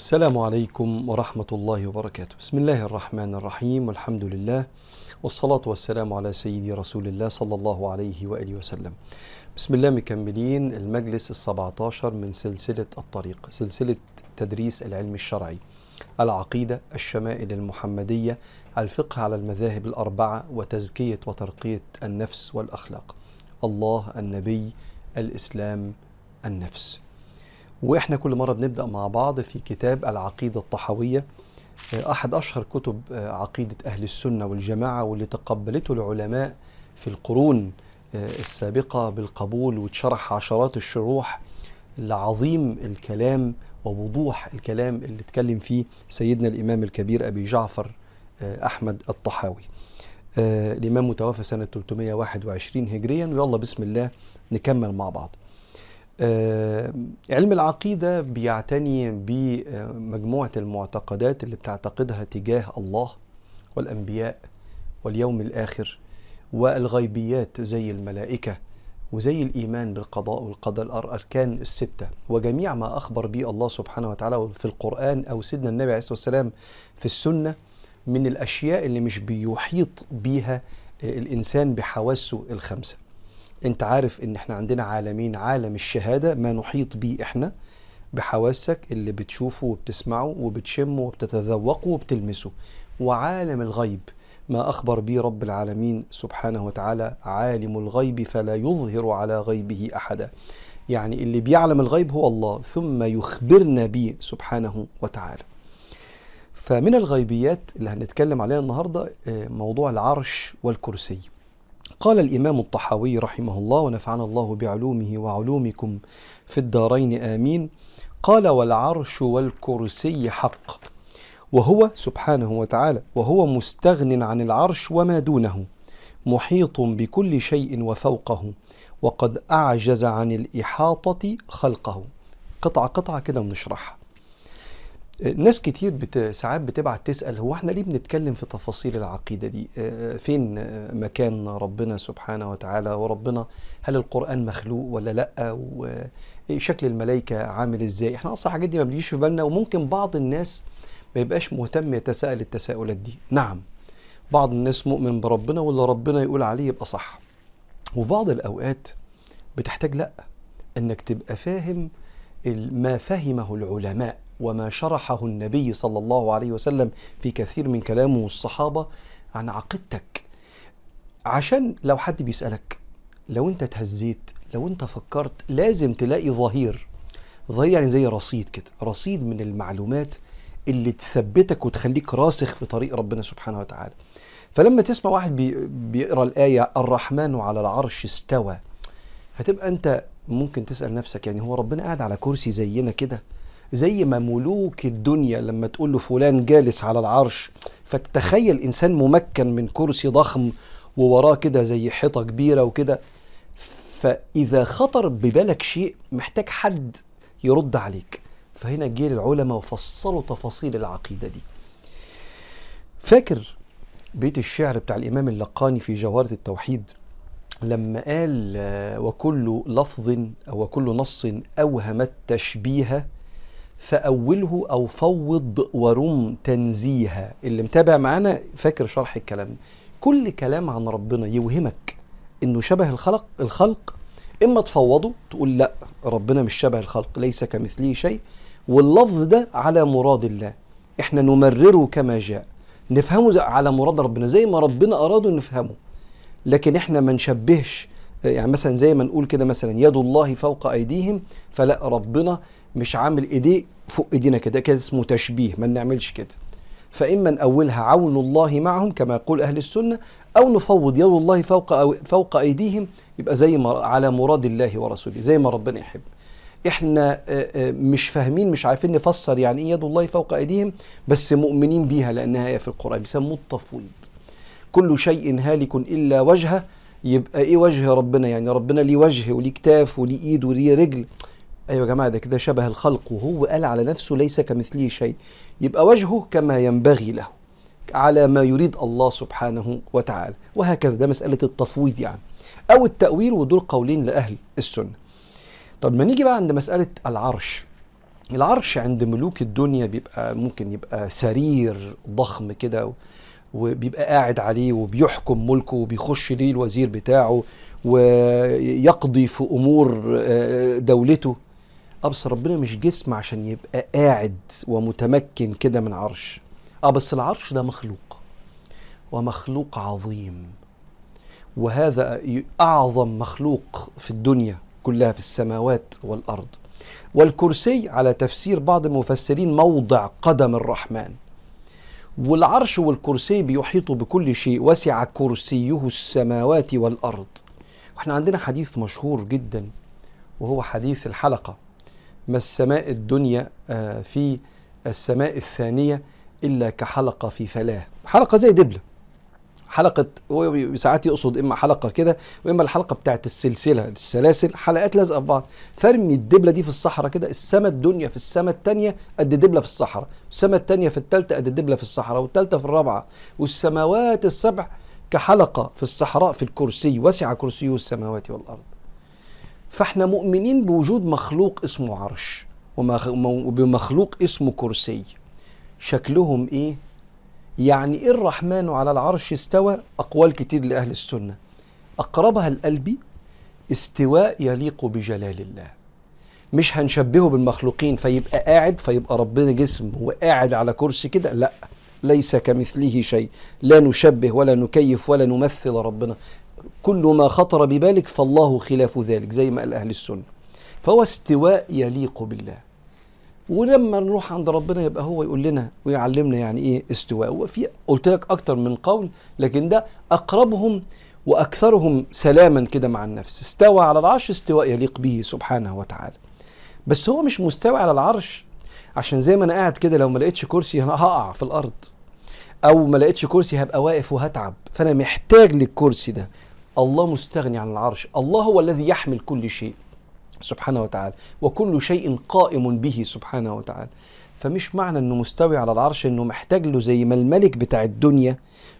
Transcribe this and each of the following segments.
السلام عليكم ورحمة الله وبركاته. بسم الله الرحمن الرحيم. والحمد لله والصلاة والسلام على سيدي رسول الله صلى الله عليه وآله وسلم. بسم الله مكملين. المجلس السبعة عشر من سلسلة الطريق سلسلة تدريس العلم الشرعي العقيدة الشمائل المحمدية الفقه على المذاهب الأربعة وتزكية وترقية النفس والأخلاق. الله النبي الإسلام النفس. وإحنا كل مرة بنبدأ مع بعض في كتاب العقيدة الطحويه أحد أشهر كتب عقيدة أهل السنة والجماعة واللي تقبلته العلماء في القرون السابقة بالقبول واتشرح عشرات الشروح لعظيم الكلام ووضوح الكلام اللي اتكلم فيه سيدنا الإمام الكبير أبي جعفر أحمد الطحاوي. الإمام متوفى سنة 321 هجريا ويلا بسم الله نكمل مع بعض. آه علم العقيدة بيعتني بمجموعة المعتقدات اللي بتعتقدها تجاه الله والأنبياء واليوم الآخر والغيبيات زي الملائكة وزي الإيمان بالقضاء والقدر الأركان الستة. وجميع ما أخبر به الله سبحانه وتعالى في القرآن أو سيدنا النبي عليه الصلاة والسلام في السنة من الأشياء اللي مش بيحيط بيها الإنسان بحواسه الخمسة. انت عارف ان إحنا عندنا عالمين عالم الشهادة ما نحيط بيه إحنا بحواسك اللي بتشوفه وبتسمعه وبتشمه وبتتذوقه وبتلمسه. وعالم الغيب ما أخبر به رب العالمين سبحانه وتعالى عالم الغيب فلا يظهر على غيبه أحدا. يعني اللي بيعلم الغيب هو الله ثم يخبرنا به سبحانه وتعالى. فمن الغيبيات اللي هنتكلم عليها النهاردة موضوع العرش والكرسي. قال الإمام الطحاوي رحمه الله ونفعنا الله بعلومه وعلومكم في الدارين آمين. قال والعرش والكرسي حق. وهو سبحانه وتعالى وهو مستغن عن العرش وما دونه محيط بكل شيء وفوقه وقد أعجز عن الإحاطة خلقه. قطعة قطعة كده ونشرحها. ناس كتير بت... ساعات بتبعت تسأل هو إحنا ليه بنتكلم في تفاصيل العقيدة دي؟ فين مكان ربنا سبحانه وتعالى وربنا؟ هل القرآن مخلوق ولا لأ؟ وشكل الملائكة عامل إزاي؟ إحنا أصلا الحاجات دي ما بيجيش في بالنا وممكن بعض الناس ما يبقاش مهتم يتساءل التساؤلات دي. نعم بعض الناس مؤمن بربنا واللي ربنا يقول عليه يبقى صح. وفي بعض الأوقات بتحتاج لأ إنك تبقى فاهم ما فهمه العلماء. وما شرحه النبي صلى الله عليه وسلم في كثير من كلامه والصحابة عن عقيدتك. عشان لو حد بيسألك لو انت اتهزيت لو انت فكرت لازم تلاقي ظهير. ظهير يعني زي رصيد كده رصيد من المعلومات اللي تثبتك وتخليك راسخ في طريق ربنا سبحانه وتعالى. فلما تسمع واحد بي بيقرأ الآية الرحمن على العرش استوى. هتبقى انت ممكن تسأل نفسك يعني هو ربنا قاعد على كرسي زينا كده؟ زي ما ملوك الدنيا لما تقول له فلان جالس على العرش فتتخيل إنسان ممكن من كرسي ضخم ووراه كده زي حيطة كبيرة وكده فإذا خطر ببالك شيء محتاج حد يرد عليك. فهنا جه العلماء وفصلوا تفاصيل العقيدة دي. فاكر بيت الشعر بتاع الإمام اللقاني في جوهره التوحيد؟ لما قال وكل لفظ أو وكل نص اوهم التشبيه فأوله أو فوض ورم تنزيها. اللي متابع معانا فاكر شرح الكلام ده. كل كلام عن ربنا يوهمك إنه شبه الخلق الخلق. إما تفوضه تقول لا ربنا مش شبه الخلق ليس كمثله شيء. واللفظ ده على مراد الله. إحنا نمرره كما جاء. نفهمه على مراد ربنا. زي ما ربنا اراده نفهمه. لكن إحنا ما نشبهش. يعني مثلا زي ما نقول كده مثلا يد الله فوق أيديهم فلا ربنا مش عامل إيديه فوق إيدينا كده كده اسمه تشبيه ما نعملش كده. فإما نأولها عون الله معهم كما يقول أهل السنة أو نفوض يد الله فوق أو فوق أيديهم يبقى زي ما على مراد الله ورسوله زي ما ربنا يحب. إحنا مش فاهمين مش عارفين نفسر يعني إيه يد الله فوق أيديهم بس مؤمنين بيها لأنها هي في القرآن بيسموه التفويض. كل شيء هالك إلا وجهه يبقى إيه وجه ربنا يعني؟ ربنا ليه وجه وليه كتاف وليه إيد وليه رجل؟ أيوه يا جماعة ده كده شبه الخلق وهو قال على نفسه ليس كمثله شيء. يبقى وجهه كما ينبغي له على ما يريد الله سبحانه وتعالى. وهكذا ده مسألة التفويض يعني أو التأويل ودول قولين لأهل السنة. طب ما نيجي بقى عند مسألة العرش. العرش عند ملوك الدنيا بيبقى ممكن يبقى سرير ضخم كده وبيبقى قاعد عليه وبيحكم ملكه وبيخش ليه الوزير بتاعه ويقضي في أمور آه، دولته. آه بس ربنا مش جسم عشان يبقى قاعد ومتمكن كده من عرش. آه بس العرش ده مخلوق ومخلوق عظيم. وهذا أعظم مخلوق في الدنيا كلها في السماوات والأرض. والكرسي على تفسير بعض المفسرين موضع قدم الرحمن. والعرش والكرسي بيحيطوا بكل شيء وسع كرسيه السماوات والأرض. وإحنا عندنا حديث مشهور جدا وهو حديث الحلقة. ما السماء الدنيا آه، في السماء الثانية إلا كحلقة في فلاه. حلقة زي دبلة. حلقة هو ساعات يقصد إما حلقة كده وإما الحلقة بتاعت السلسلة السلاسل حلقات لازقة في بعض. فرمي الدبلة دي في الصحراء كده السماء الدنيا في السماء الثانية قد دبلة في الصحراء. السماء الثانية في الثالثه قد دبلة في الصحراء والثالثه في الرابعة. والسماوات السبع كحلقة في الصحراء في الكرسي وسع كرسيه السماوات والأرض. فاحنا مؤمنين بوجود مخلوق اسمه عرش وبمخلوق اسمه كرسي. شكلهم إيه؟ يعني إيه الرحمن على العرش استوى؟ أقوال كتير لأهل السنة. أقربها القلبي استواء يليق بجلال الله. مش هنشبهه بالمخلوقين فيبقى قاعد فيبقى ربنا جسم وقاعد على كرسي كده. لا ليس كمثله شيء. لا نشبه ولا نكيف ولا نمثل ربنا. كل ما خطر ببالك فالله خلاف ذلك زي ما قال أهل السنة. فهو استواء يليق بالله. ولما نروح عند ربنا يبقى هو يقول لنا ويعلمنا يعني إيه استواء. وفي قلت لك أكتر من قول لكن ده أقربهم وأكثرهم سلاما كده مع النفس. استوى على العرش استواء يليق به سبحانه وتعالى. بس هو مش مستوى على العرش عشان زي ما أنا قاعد كده لو ما لقيتش كرسي هقع في الأرض. أو ما لقيتش كرسي هبقى واقف وهتعب. فأنا محتاج للكرسي ده. الله مستغني عن العرش. الله هو الذي يحمل كل شيء سبحانه وتعالى وكل شيء قائم به سبحانه وتعالى. فمش معنى إنه مستوي على العرش إنه محتاج له زي ما الملك بتاع الدنيا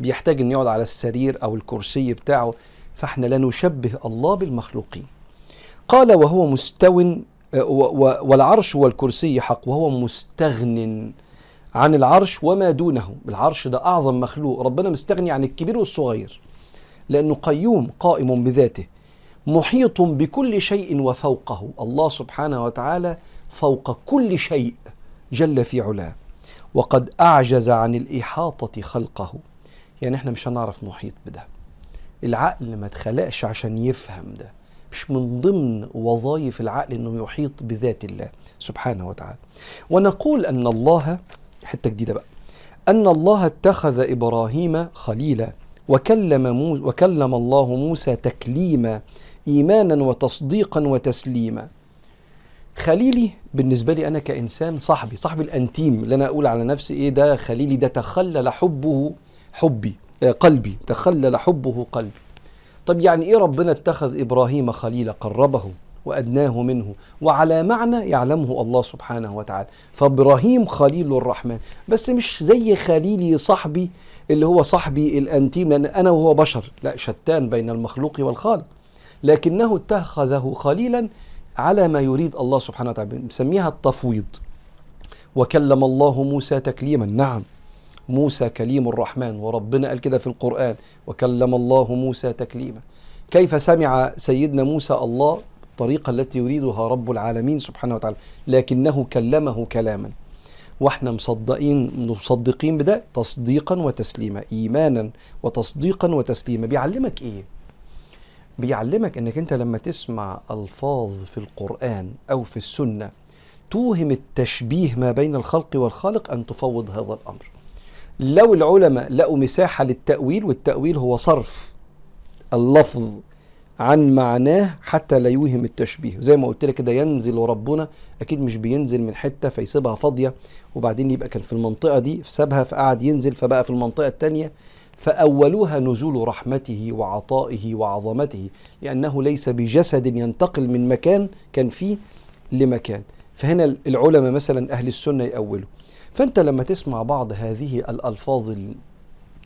بيحتاج إنه يقعد على السرير أو الكرسي بتاعه فإحنا لا نشبه الله بالمخلوقين. قال وهو مستو والعرش والكرسي حق وهو مستغن عن العرش وما دونه. العرش ده أعظم مخلوق ربنا مستغني عن الكبير والصغير. لأنه قيوم قائم بذاته محيط بكل شيء وفوقه. الله سبحانه وتعالى فوق كل شيء جل في علاه. وقد أعجز عن الإحاطة خلقه. يعني إحنا مش هنعرف نحيط بده. العقل ما اتخلقش عشان يفهم ده. مش من ضمن وظائف العقل إنه يحيط بذات الله سبحانه وتعالى. ونقول أن الله حتة جديدة بقى أن الله اتخذ إبراهيم خليلا. وكلم موسى وكلم الله موسى تكليما إيمانا وتصديقا وتسليما. خليلي بالنسبة لي أنا كإنسان صاحبي صاحبي الأنتيم اللي أنا أقول على نفسي إيه ده خليلي ده تخلل حبه حبي آه قلبي تخلل حبه قلبي. طب يعني إيه ربنا اتخذ إبراهيم خليلا قربه؟ وأدناه منه. وعلى معنى يعلمه الله سبحانه وتعالى. فإبراهيم خليل الرحمن. بس مش زي خليلي صاحبي اللي هو صاحبي الأنتيم لأن أنا وهو بشر. لا شتان بين المخلوق والخالق. لكنه اتخذه خليلا على ما يريد الله سبحانه وتعالى. بنسميها التفويض. وكلم الله موسى تكليما. نعم موسى كليم الرحمن. وربنا قال كده في القرآن. وكلم الله موسى تكليما. كيف سمع سيدنا موسى الله؟ الطريقة التي يريدها رب العالمين سبحانه وتعالى لكنه كلمه كلاما. وإحنا مصدقين مصدقين بده تصديقا وتسليما ايمانا وتصديقا وتسليما. بيعلمك إيه؟ بيعلمك إنك أنت لما تسمع ألفاظ في القرآن أو في السنة توهم التشبيه ما بين الخلق والخالق أن تفوض هذا الأمر. لو العلماء لقوا مساحة للتأويل والتأويل هو صرف اللفظ عن معناه حتى لا يوهم التشبيه. زي ما قلت لك كده ينزل ربنا أكيد مش بينزل من حتة فيسيبها فاضية وبعدين يبقى كان في المنطقة دي سابها فقعد ينزل فبقى في المنطقة الثانية فأولوها نزول رحمته وعطائه وعظمته لأنه ليس بجسد ينتقل من مكان كان فيه لمكان. فهنا العلماء مثلا أهل السنة يأولوا. فأنت لما تسمع بعض هذه الألفاظ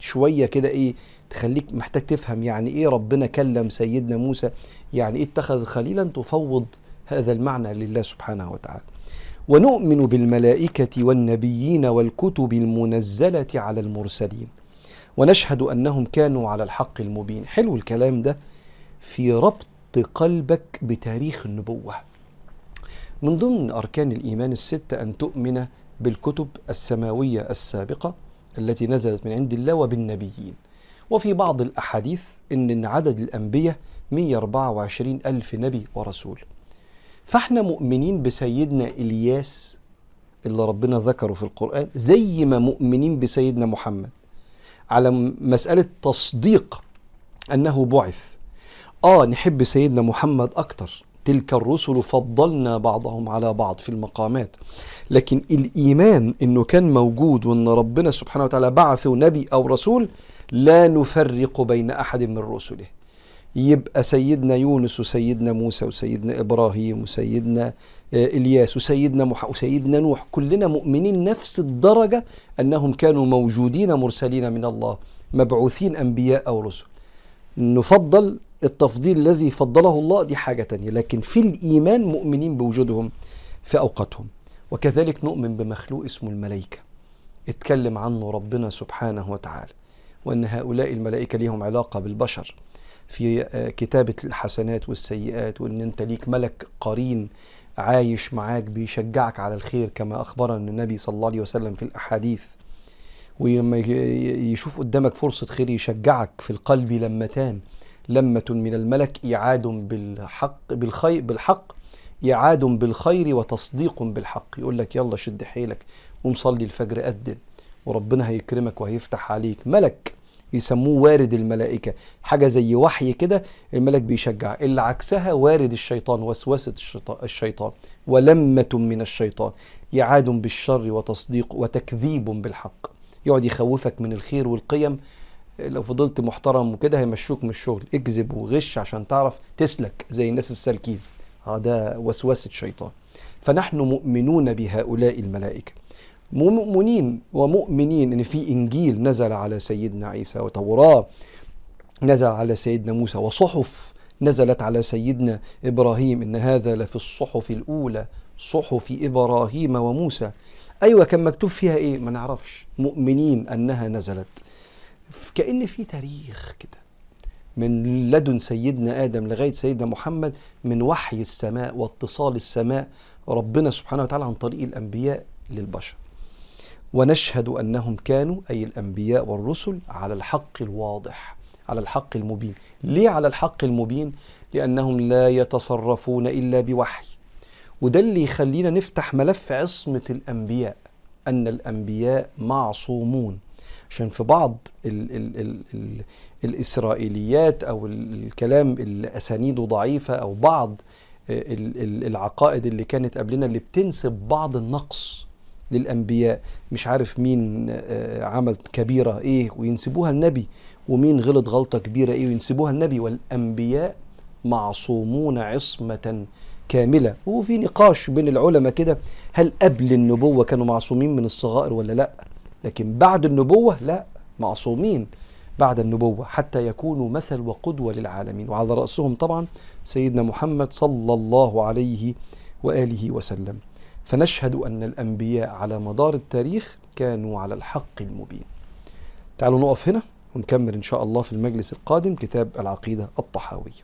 شوية كده إيه تخليك محتاج تفهم يعني إيه ربنا كلم سيدنا موسى يعني إيه اتخذ خليلا تفوض هذا المعنى لله سبحانه وتعالى. ونؤمن بالملائكة والنبيين والكتب المنزلة على المرسلين. ونشهد أنهم كانوا على الحق المبين. حلو الكلام ده في ربط قلبك بتاريخ النبوة. من ضمن أركان الإيمان الستة أن تؤمن بالكتب السماوية السابقة التي نزلت من عند الله وبالنبيين. وفي بعض الأحاديث أن عدد الأنبياء 124 ألف نبي ورسول. فإحنا مؤمنين بسيدنا إلياس اللي ربنا ذكره في القرآن زي ما مؤمنين بسيدنا محمد. على مسألة تصديق أنه بعث. آه نحب سيدنا محمد أكتر. تلك الرسل فضلنا بعضهم على بعض في المقامات. لكن الإيمان أنه كان موجود وأن ربنا سبحانه وتعالى بعثه نبي أو رسول لا نفرق بين أحد من رسله. يبقى سيدنا يونس وسيدنا موسى وسيدنا إبراهيم وسيدنا آه، إلياس وسيدنا مح وسيدنا نوح كلنا مؤمنين نفس الدرجة أنهم كانوا موجودين مرسلين من الله مبعوثين أنبياء أو رسل. نفضل التفضيل الذي فضله الله دي حاجة تانية لكن في الإيمان مؤمنين بوجودهم في أوقاتهم. وكذلك نؤمن بمخلوق اسمه الملائكة. اتكلم عنه ربنا سبحانه وتعالى. وأن هؤلاء الملائكة لهم علاقة بالبشر. في آه، كتابة الحسنات والسيئات وأن أنت ليك ملك قرين عايش معاك بيشجعك على الخير كما أخبرنا النبي صلى الله عليه وسلم في الأحاديث. ولما يشوف قدامك فرصة خير يشجعك في القلب لمتان. لمة من الملك إعاد بالحق بالخير بالحق إعاد بالخير وتصديق بالحق. يقول لك يلا شد حيلك قوم صلي الفجر أدن وربنا هيكرمك وهيفتح عليك. ملك يسموه وارد الملائكة. حاجة زي وحي كده الملك بيشجع. اللي عكسها وارد الشيطان وسوسة الشيطان ولمة من الشيطان. إعاد بالشر وتصديق وتكذيب بالحق. يقعد يخوفك من الخير والقيم. لو فضلت محترم وكده هيمشوك من الشغل. اكذب وغش عشان تعرف تسلك زي الناس السالكين. هذا وسوسة شيطان. فنحن مؤمنون بهؤلاء الملائكة. مؤمنين ومؤمنين. ان في إنجيل نزل على سيدنا عيسى وتوراه نزل على سيدنا موسى وصحف نزلت على سيدنا إبراهيم. إن هذا لفي الصحف الأولى صحف إبراهيم وموسى. أيوه كان مكتوب فيها إيه؟ ما نعرفش. مؤمنين أنها نزلت. كأن في تاريخ كده. من لدن سيدنا آدم لغاية سيدنا محمد من وحي السماء واتصال السماء ربنا سبحانه وتعالى عن طريق الأنبياء للبشر. ونشهد أنهم كانوا أي الأنبياء والرسل على الحق الواضح على الحق المبين. ليه على الحق المبين؟ لأنهم لا يتصرفون إلا بوحي. وده اللي يخلينا نفتح ملف عصمة الأنبياء أن الأنبياء معصومون. عشان في بعض ال ال ال ال الإسرائيليات أو الكلام اللي اسانيده ضعيفة أو بعض العقائد اللي كانت قبلنا اللي بتنسب بعض النقص. للأنبياء مش عارف مين آه، عمل كبيرة إيه وينسبوها النبي ومين غلط غلطة كبيرة إيه وينسبوها النبي والأنبياء معصومون عصمة كاملة. وفي نقاش بين العلماء كده هل قبل النبوة كانوا معصومين من الصغائر ولا لأ؟ لكن بعد النبوة لأ معصومين بعد النبوة حتى يكونوا مثل وقدوة للعالمين. وعلى رأسهم طبعا سيدنا محمد صلى الله عليه وآله وسلم. فنشهد أن الأنبياء على مدار التاريخ كانوا على الحق المبين. تعالوا نقف هنا ونكمل إن شاء الله في المجلس القادم كتاب العقيدة الطحاوية.